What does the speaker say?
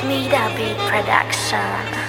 Smida the beat production.